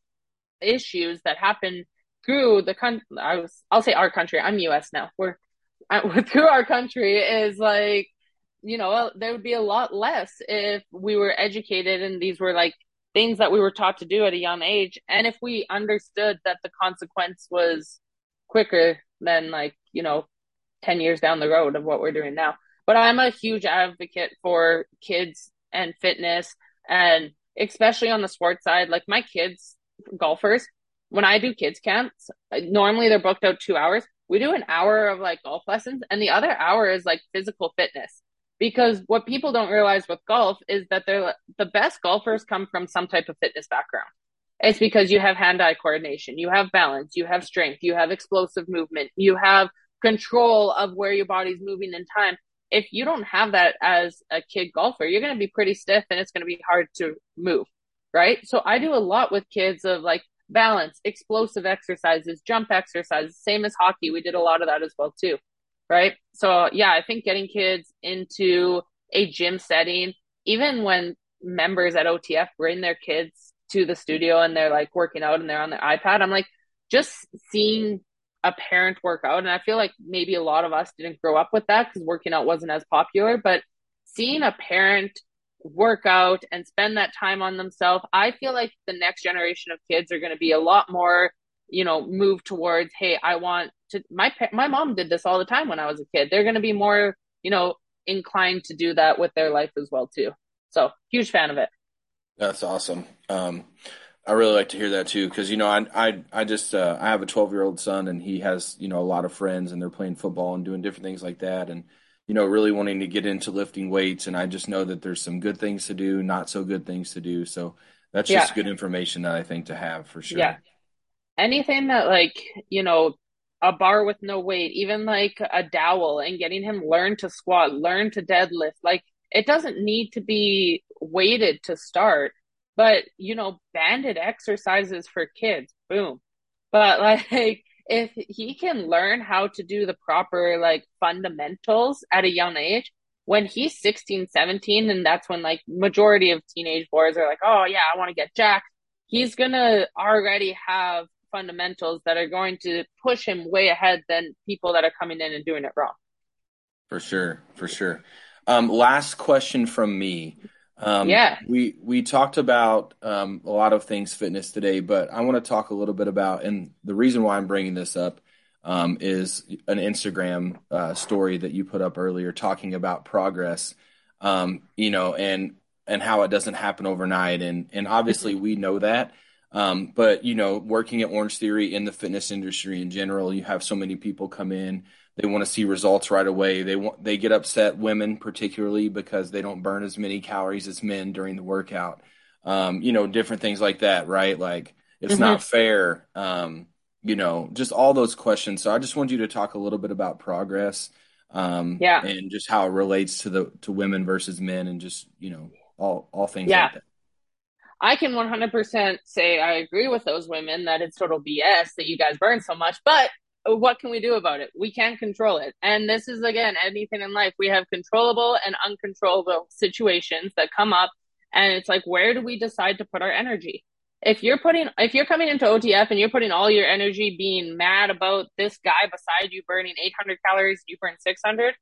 S2: issues that happen through the country I was I'll say our country I'm US now we're through our country is like you know uh, there would be a lot less if we were educated and these were like things that we were taught to do at a young age. And if we understood that the consequence was quicker than like you know 10 years down the road of what we're doing now. But i'm a huge advocate for kids and fitness and especially on the sports side like my kids golfers when i do kids camps normally they're booked out two hours. We do an hour of like golf lessons and the other hour is like physical fitness because what people don't realize with golf is that they're the best golfers come from some type of fitness background. It's because you have hand-eye coordination, you have balance, you have strength, you have explosive movement, you have control of where your body's moving in time. If you don't have that as a kid golfer, you're going to be pretty stiff and it's going to be hard to move, right? So I do a lot with kids of like balance, explosive exercises, jump exercises, same as hockey. We did a lot of that as well too right? So yeah, I think getting kids into a gym setting, even when members at OTF bring their kids to the studio and they're like working out and they're on their iPad, I'm like, just seeing a parent work out. And I feel like maybe a lot of us didn't grow up with that because working out wasn't as popular, but seeing a parent work out and spend that time on themselves, I feel like the next generation of kids are going to be a lot more, you know, move towards, hey, I want to my my mom did this all the time when I was a kid. They're going to be more, you know, inclined to do that with their life as well too. So, huge fan of it.
S1: That's awesome. Um, I really like to hear that too, because you know, I I I just uh, I have a 12 year old son, and he has you know a lot of friends, and they're playing football and doing different things like that, and you know, really wanting to get into lifting weights. And I just know that there's some good things to do, not so good things to do. So that's just yeah. good information that I think to have for sure.
S2: Yeah. Anything that like you know a bar with no weight, even like a dowel and getting him learn to squat, learn to deadlift. Like it doesn't need to be weighted to start, but you know, banded exercises for kids, boom. But like if he can learn how to do the proper like fundamentals at a young age, when he's 16, 17, and that's when like majority of teenage boys are like, oh yeah, I want to get jacked. He's gonna already have fundamentals that are going to push him way ahead than people that are coming in and doing it wrong.
S1: For sure, for sure. Um, last question from me. Um,
S2: yeah,
S1: we we talked about um, a lot of things fitness today, but I want to talk a little bit about, and the reason why I'm bringing this up um, is an Instagram uh, story that you put up earlier, talking about progress. Um, you know, and and how it doesn't happen overnight, and and obviously we know that. Um, but you know, working at Orange Theory in the fitness industry in general, you have so many people come in. They want to see results right away. They want they get upset, women particularly, because they don't burn as many calories as men during the workout. Um, you know, different things like that, right? Like it's mm-hmm. not fair. Um, you know, just all those questions. So I just want you to talk a little bit about progress, um,
S2: yeah,
S1: and just how it relates to the to women versus men, and just you know all all things yeah. like that.
S2: I can 100% say I agree with those women that it's total BS that you guys burn so much, but what can we do about it? We can't control it. And this is again, anything in life, we have controllable and uncontrollable situations that come up. And it's like, where do we decide to put our energy? If you're putting, if you're coming into OTF and you're putting all your energy being mad about this guy beside you burning 800 calories, you burn 600,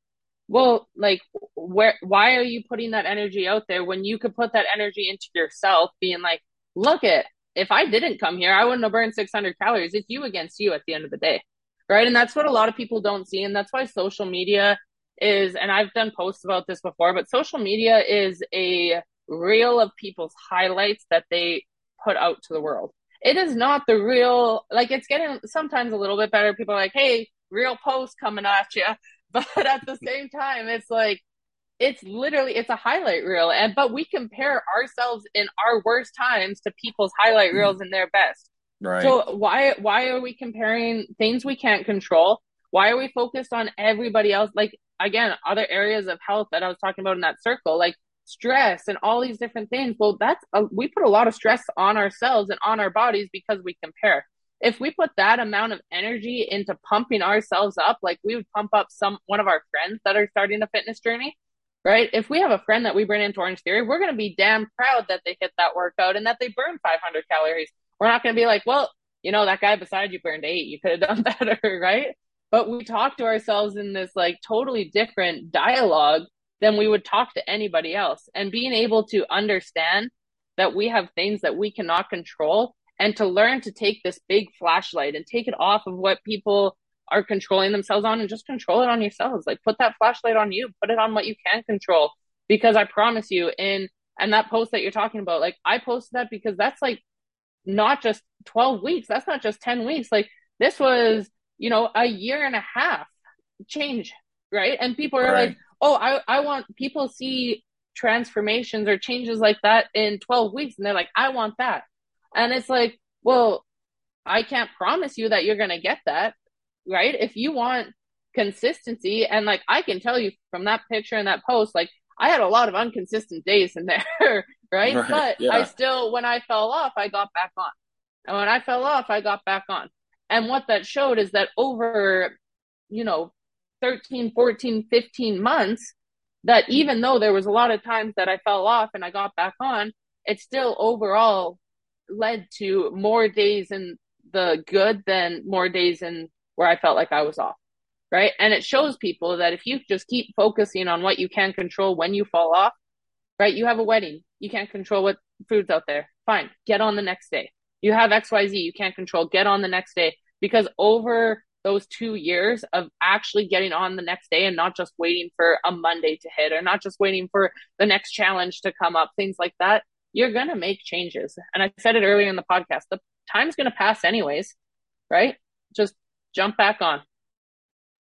S2: well like where why are you putting that energy out there when you could put that energy into yourself being like look at if i didn't come here i wouldn't have burned 600 calories. It's you against you at the end of the day right? And that's what a lot of people don't see and that's why social media is and i've done posts about this before but social media is a reel of people's highlights that they put out to the world. It is not the real like it's getting sometimes a little bit better. People are like hey real post coming at you but at the same time it's like it's literally it's a highlight reel. And but we compare ourselves in our worst times to people's highlight reels mm-hmm. in their best.
S1: Right.
S2: So why why are we comparing things we can't control? Why are we focused on everybody else? Like again other areas of health that i was talking about in that circle like stress and all these different things. Well that's a, we put a lot of stress on ourselves and on our bodies because we compare if we put that amount of energy into pumping ourselves up, like we would pump up some one of our friends that are starting a fitness journey, right? If we have a friend that we bring into Orange Theory, we're going to be damn proud that they hit that workout and that they burn 500 calories. We're not going to be like, well, you know, that guy beside you burned eight. You could have done better, right? But we talk to ourselves in this like totally different dialogue than we would talk to anybody else. And being able to understand that we have things that we cannot control and to learn to take this big flashlight and take it off of what people are controlling themselves on and just control it on yourselves. Like put that flashlight on you, put it on what you can control. Because I promise you, in and that post that you're talking about, like I posted that because that's like not just 12 weeks, that's not just 10 weeks. Like this was, you know, a year and a half change, right? And people are right. like, oh, I, I want people see transformations or changes like that in 12 weeks. And they're like, I want that. And it's like, well, I can't promise you that you're going to get that, right? If you want consistency, and like I can tell you from that picture and that post, like I had a lot of inconsistent days in there, right? right but yeah. I still, when I fell off, I got back on. And when I fell off, I got back on. And what that showed is that over, you know, 13, 14, 15 months, that even though there was a lot of times that I fell off and I got back on, it still overall led to more days in the good than more days in where I felt like I was off. Right. And it shows people that if you just keep focusing on what you can control when you fall off, right? You have a wedding. You can't control what food's out there. Fine. Get on the next day. You have XYZ. You can't control. Get on the next day because over those two years of actually getting on the next day and not just waiting for a Monday to hit or not just waiting for the next challenge to come up, things like that, you're going to make changes. And I said it earlier in the podcast, the time's going to pass anyways, right? Just jump back on.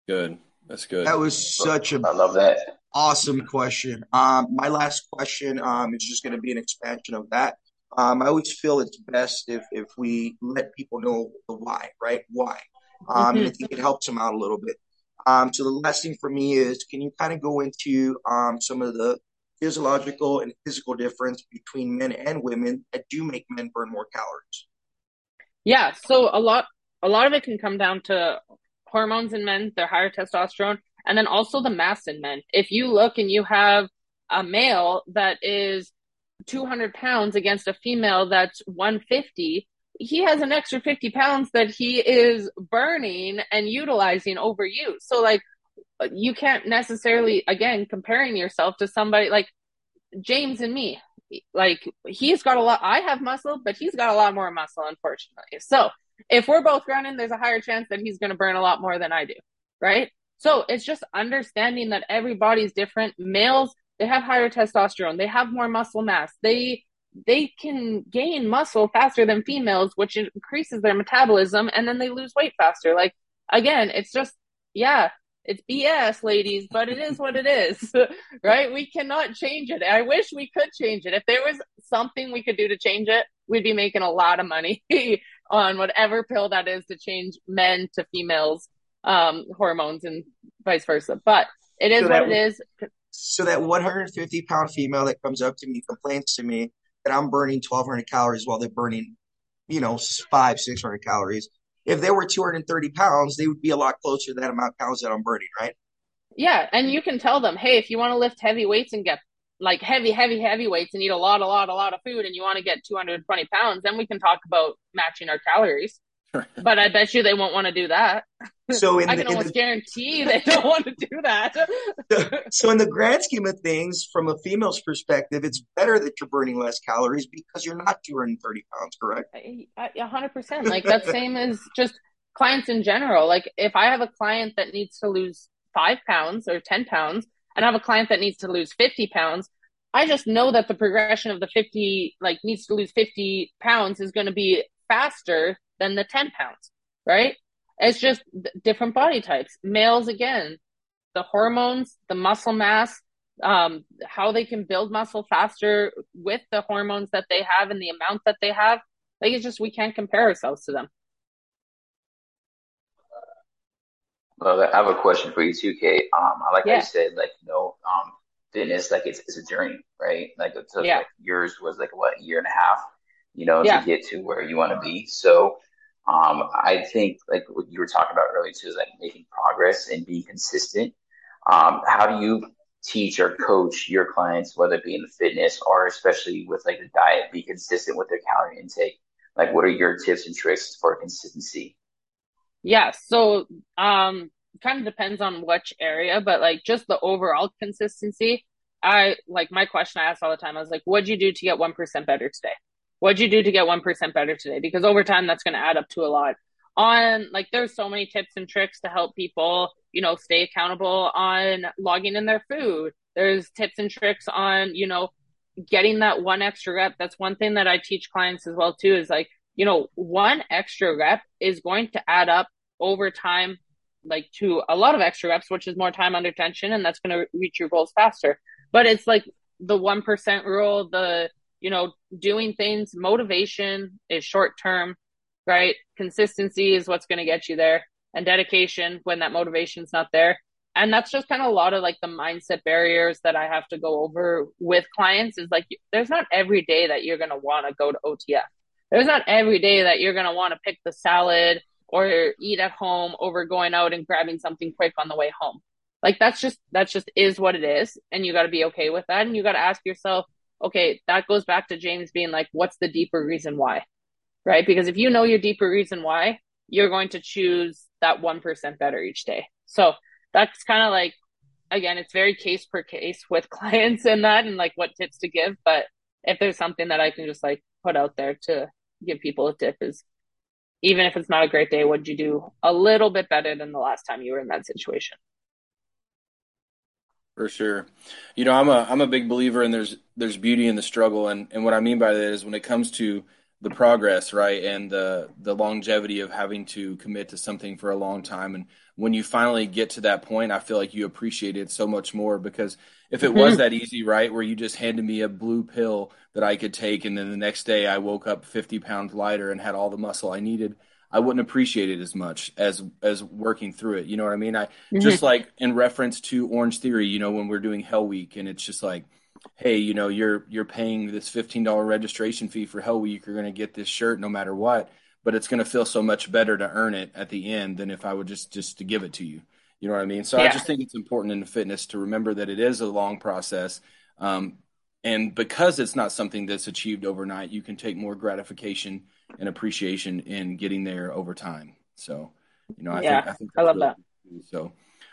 S1: Good. That's good.
S5: That was such a
S4: I love that.
S5: Awesome question. Um, my last question um, is just going to be an expansion of that. Um, I always feel it's best if, if we let people know the why, right? Why? Um, mm-hmm. I think it helps them out a little bit. Um, so the last thing for me is, can you kind of go into um, some of the physiological and physical difference between men and women that do make men burn more calories?
S2: Yeah, so a lot a lot of it can come down to hormones in men, their higher testosterone, and then also the mass in men. If you look and you have a male that is 200 pounds against a female that's 150, he has an extra 50 pounds that he is burning and utilizing over you. So, like, you can't necessarily again comparing yourself to somebody like James and me. Like he's got a lot I have muscle, but he's got a lot more muscle unfortunately. So, if we're both running, there's a higher chance that he's going to burn a lot more than I do, right? So, it's just understanding that everybody's different. Males, they have higher testosterone, they have more muscle mass. They they can gain muscle faster than females, which increases their metabolism and then they lose weight faster. Like again, it's just yeah, it's BS, ladies, but it is what it is, right? We cannot change it. I wish we could change it. If there was something we could do to change it, we'd be making a lot of money on whatever pill that is to change men to females, um, hormones and vice versa. But it is so what that, it is.
S5: So that 150 pound female that comes up to me complains to me that I'm burning 1200 calories while they're burning, you know, five, 600 calories if they were 230 pounds, they would be a lot closer to that amount of pounds that I'm burning, right?
S2: Yeah, and you can tell them, hey, if you want to lift heavy weights and get like heavy, heavy, heavy weights and eat a lot, a lot, a lot of food, and you want to get 220 pounds, then we can talk about matching our calories. But I bet you they won't want to do that. So I can the, almost the, guarantee they don't want to do that.
S5: so in the grand scheme of things, from a female's perspective, it's better that you're burning less calories because you're not 230 pounds, correct?
S2: A hundred percent. Like that same as just clients in general. Like if I have a client that needs to lose five pounds or 10 pounds, and I have a client that needs to lose 50 pounds, I just know that the progression of the 50, like needs to lose 50 pounds is going to be faster than the 10 pounds, right? It's just different body types. Males, again, the hormones, the muscle mass, um, how they can build muscle faster with the hormones that they have and the amount that they have. Like it's just we can't compare ourselves to them.
S4: Well, I have a question for you too, Kate. Um, I like yeah. how you said, like, you know, um, fitness, like it's, it's a journey, right? Like it took, yeah. like yours was like what, a year and a half, you know, yeah. to get to where you want to be. So, Um, I think like what you were talking about earlier too is like making progress and being consistent. Um, how do you teach or coach your clients, whether it be in the fitness or especially with like the diet, be consistent with their calorie intake? Like, what are your tips and tricks for consistency?
S2: Yeah, so um, kind of depends on which area, but like just the overall consistency. I like my question I ask all the time. I was like, "What'd you do to get one percent better today? What'd you do to get one percent better today?" Because over time, that's going to add up to a lot. On like, there's so many tips and tricks to help people, you know, stay accountable on logging in their food. There's tips and tricks on, you know, getting that one extra rep. That's one thing that I teach clients as well too. Is like, you know, one extra rep is going to add up over time like to a lot of extra reps, which is more time under tension, and that's going to reach your goals faster. But it's like the 1% rule, the, you know, doing things, motivation is short term, right? Consistency is what's going to get you there, and dedication when that motivation's not there. And that's just kind of a lot of like the mindset barriers that I have to go over with clients is like, there's not every day that you're going to want to go to OTF. There's not every day that you're going to want to pick the salad or eat at home over going out and grabbing something quick on the way home. Like that's just that's just is what it is and you got to be okay with that and you got to ask yourself, okay, that goes back to James being like what's the deeper reason why? Right? Because if you know your deeper reason why, you're going to choose that 1% better each day. So, that's kind of like again, it's very case per case with clients and that and like what tips to give, but if there's something that I can just like put out there to give people a tip is even if it's not a great day, what'd you do a little bit better than the last time you were in that situation?
S1: For sure. You know, I'm a I'm a big believer in there's there's beauty in the struggle and, and what I mean by that is when it comes to the progress, right, and the the longevity of having to commit to something for a long time and when you finally get to that point, I feel like you appreciate it so much more because if it mm-hmm. was that easy, right, where you just handed me a blue pill that I could take, and then the next day I woke up 50 pounds lighter and had all the muscle I needed, I wouldn't appreciate it as much as as working through it. You know what I mean? I mm-hmm. just like in reference to Orange Theory, you know, when we're doing Hell Week, and it's just like, hey, you know, you're you're paying this $15 registration fee for Hell Week, you're going to get this shirt no matter what but it's going to feel so much better to earn it at the end than if I would just just to give it to you. You know what I mean? So yeah. I just think it's important in the fitness to remember that it is a long process. Um, and because it's not something that's achieved overnight, you can take more gratification and appreciation in getting there over time. So, you know, I
S2: yeah, think I think I love really
S1: that. So,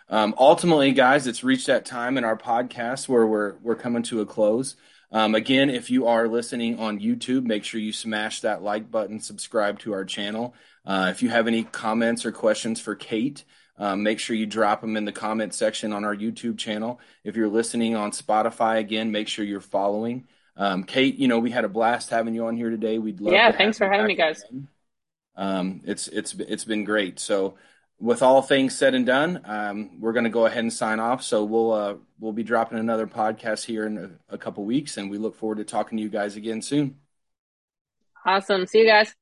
S1: um, ultimately, guys, it's reached that time in our podcast where we're we're coming to a close. Um, again, if you are listening on YouTube, make sure you smash that like button, subscribe to our channel. Uh, if you have any comments or questions for Kate, um, make sure you drop them in the comment section on our YouTube channel. If you're listening on Spotify, again, make sure you're following. Um, Kate, you know we had a blast having you on here today. We'd love.
S2: Yeah, thanks for having me, guys.
S1: Um, it's it's it's been great. So with all things said and done, um, we're going to go ahead and sign off. So we'll uh, we'll be dropping another podcast here in a, a couple weeks, and we look forward to talking to you guys again soon.
S2: Awesome. See you guys.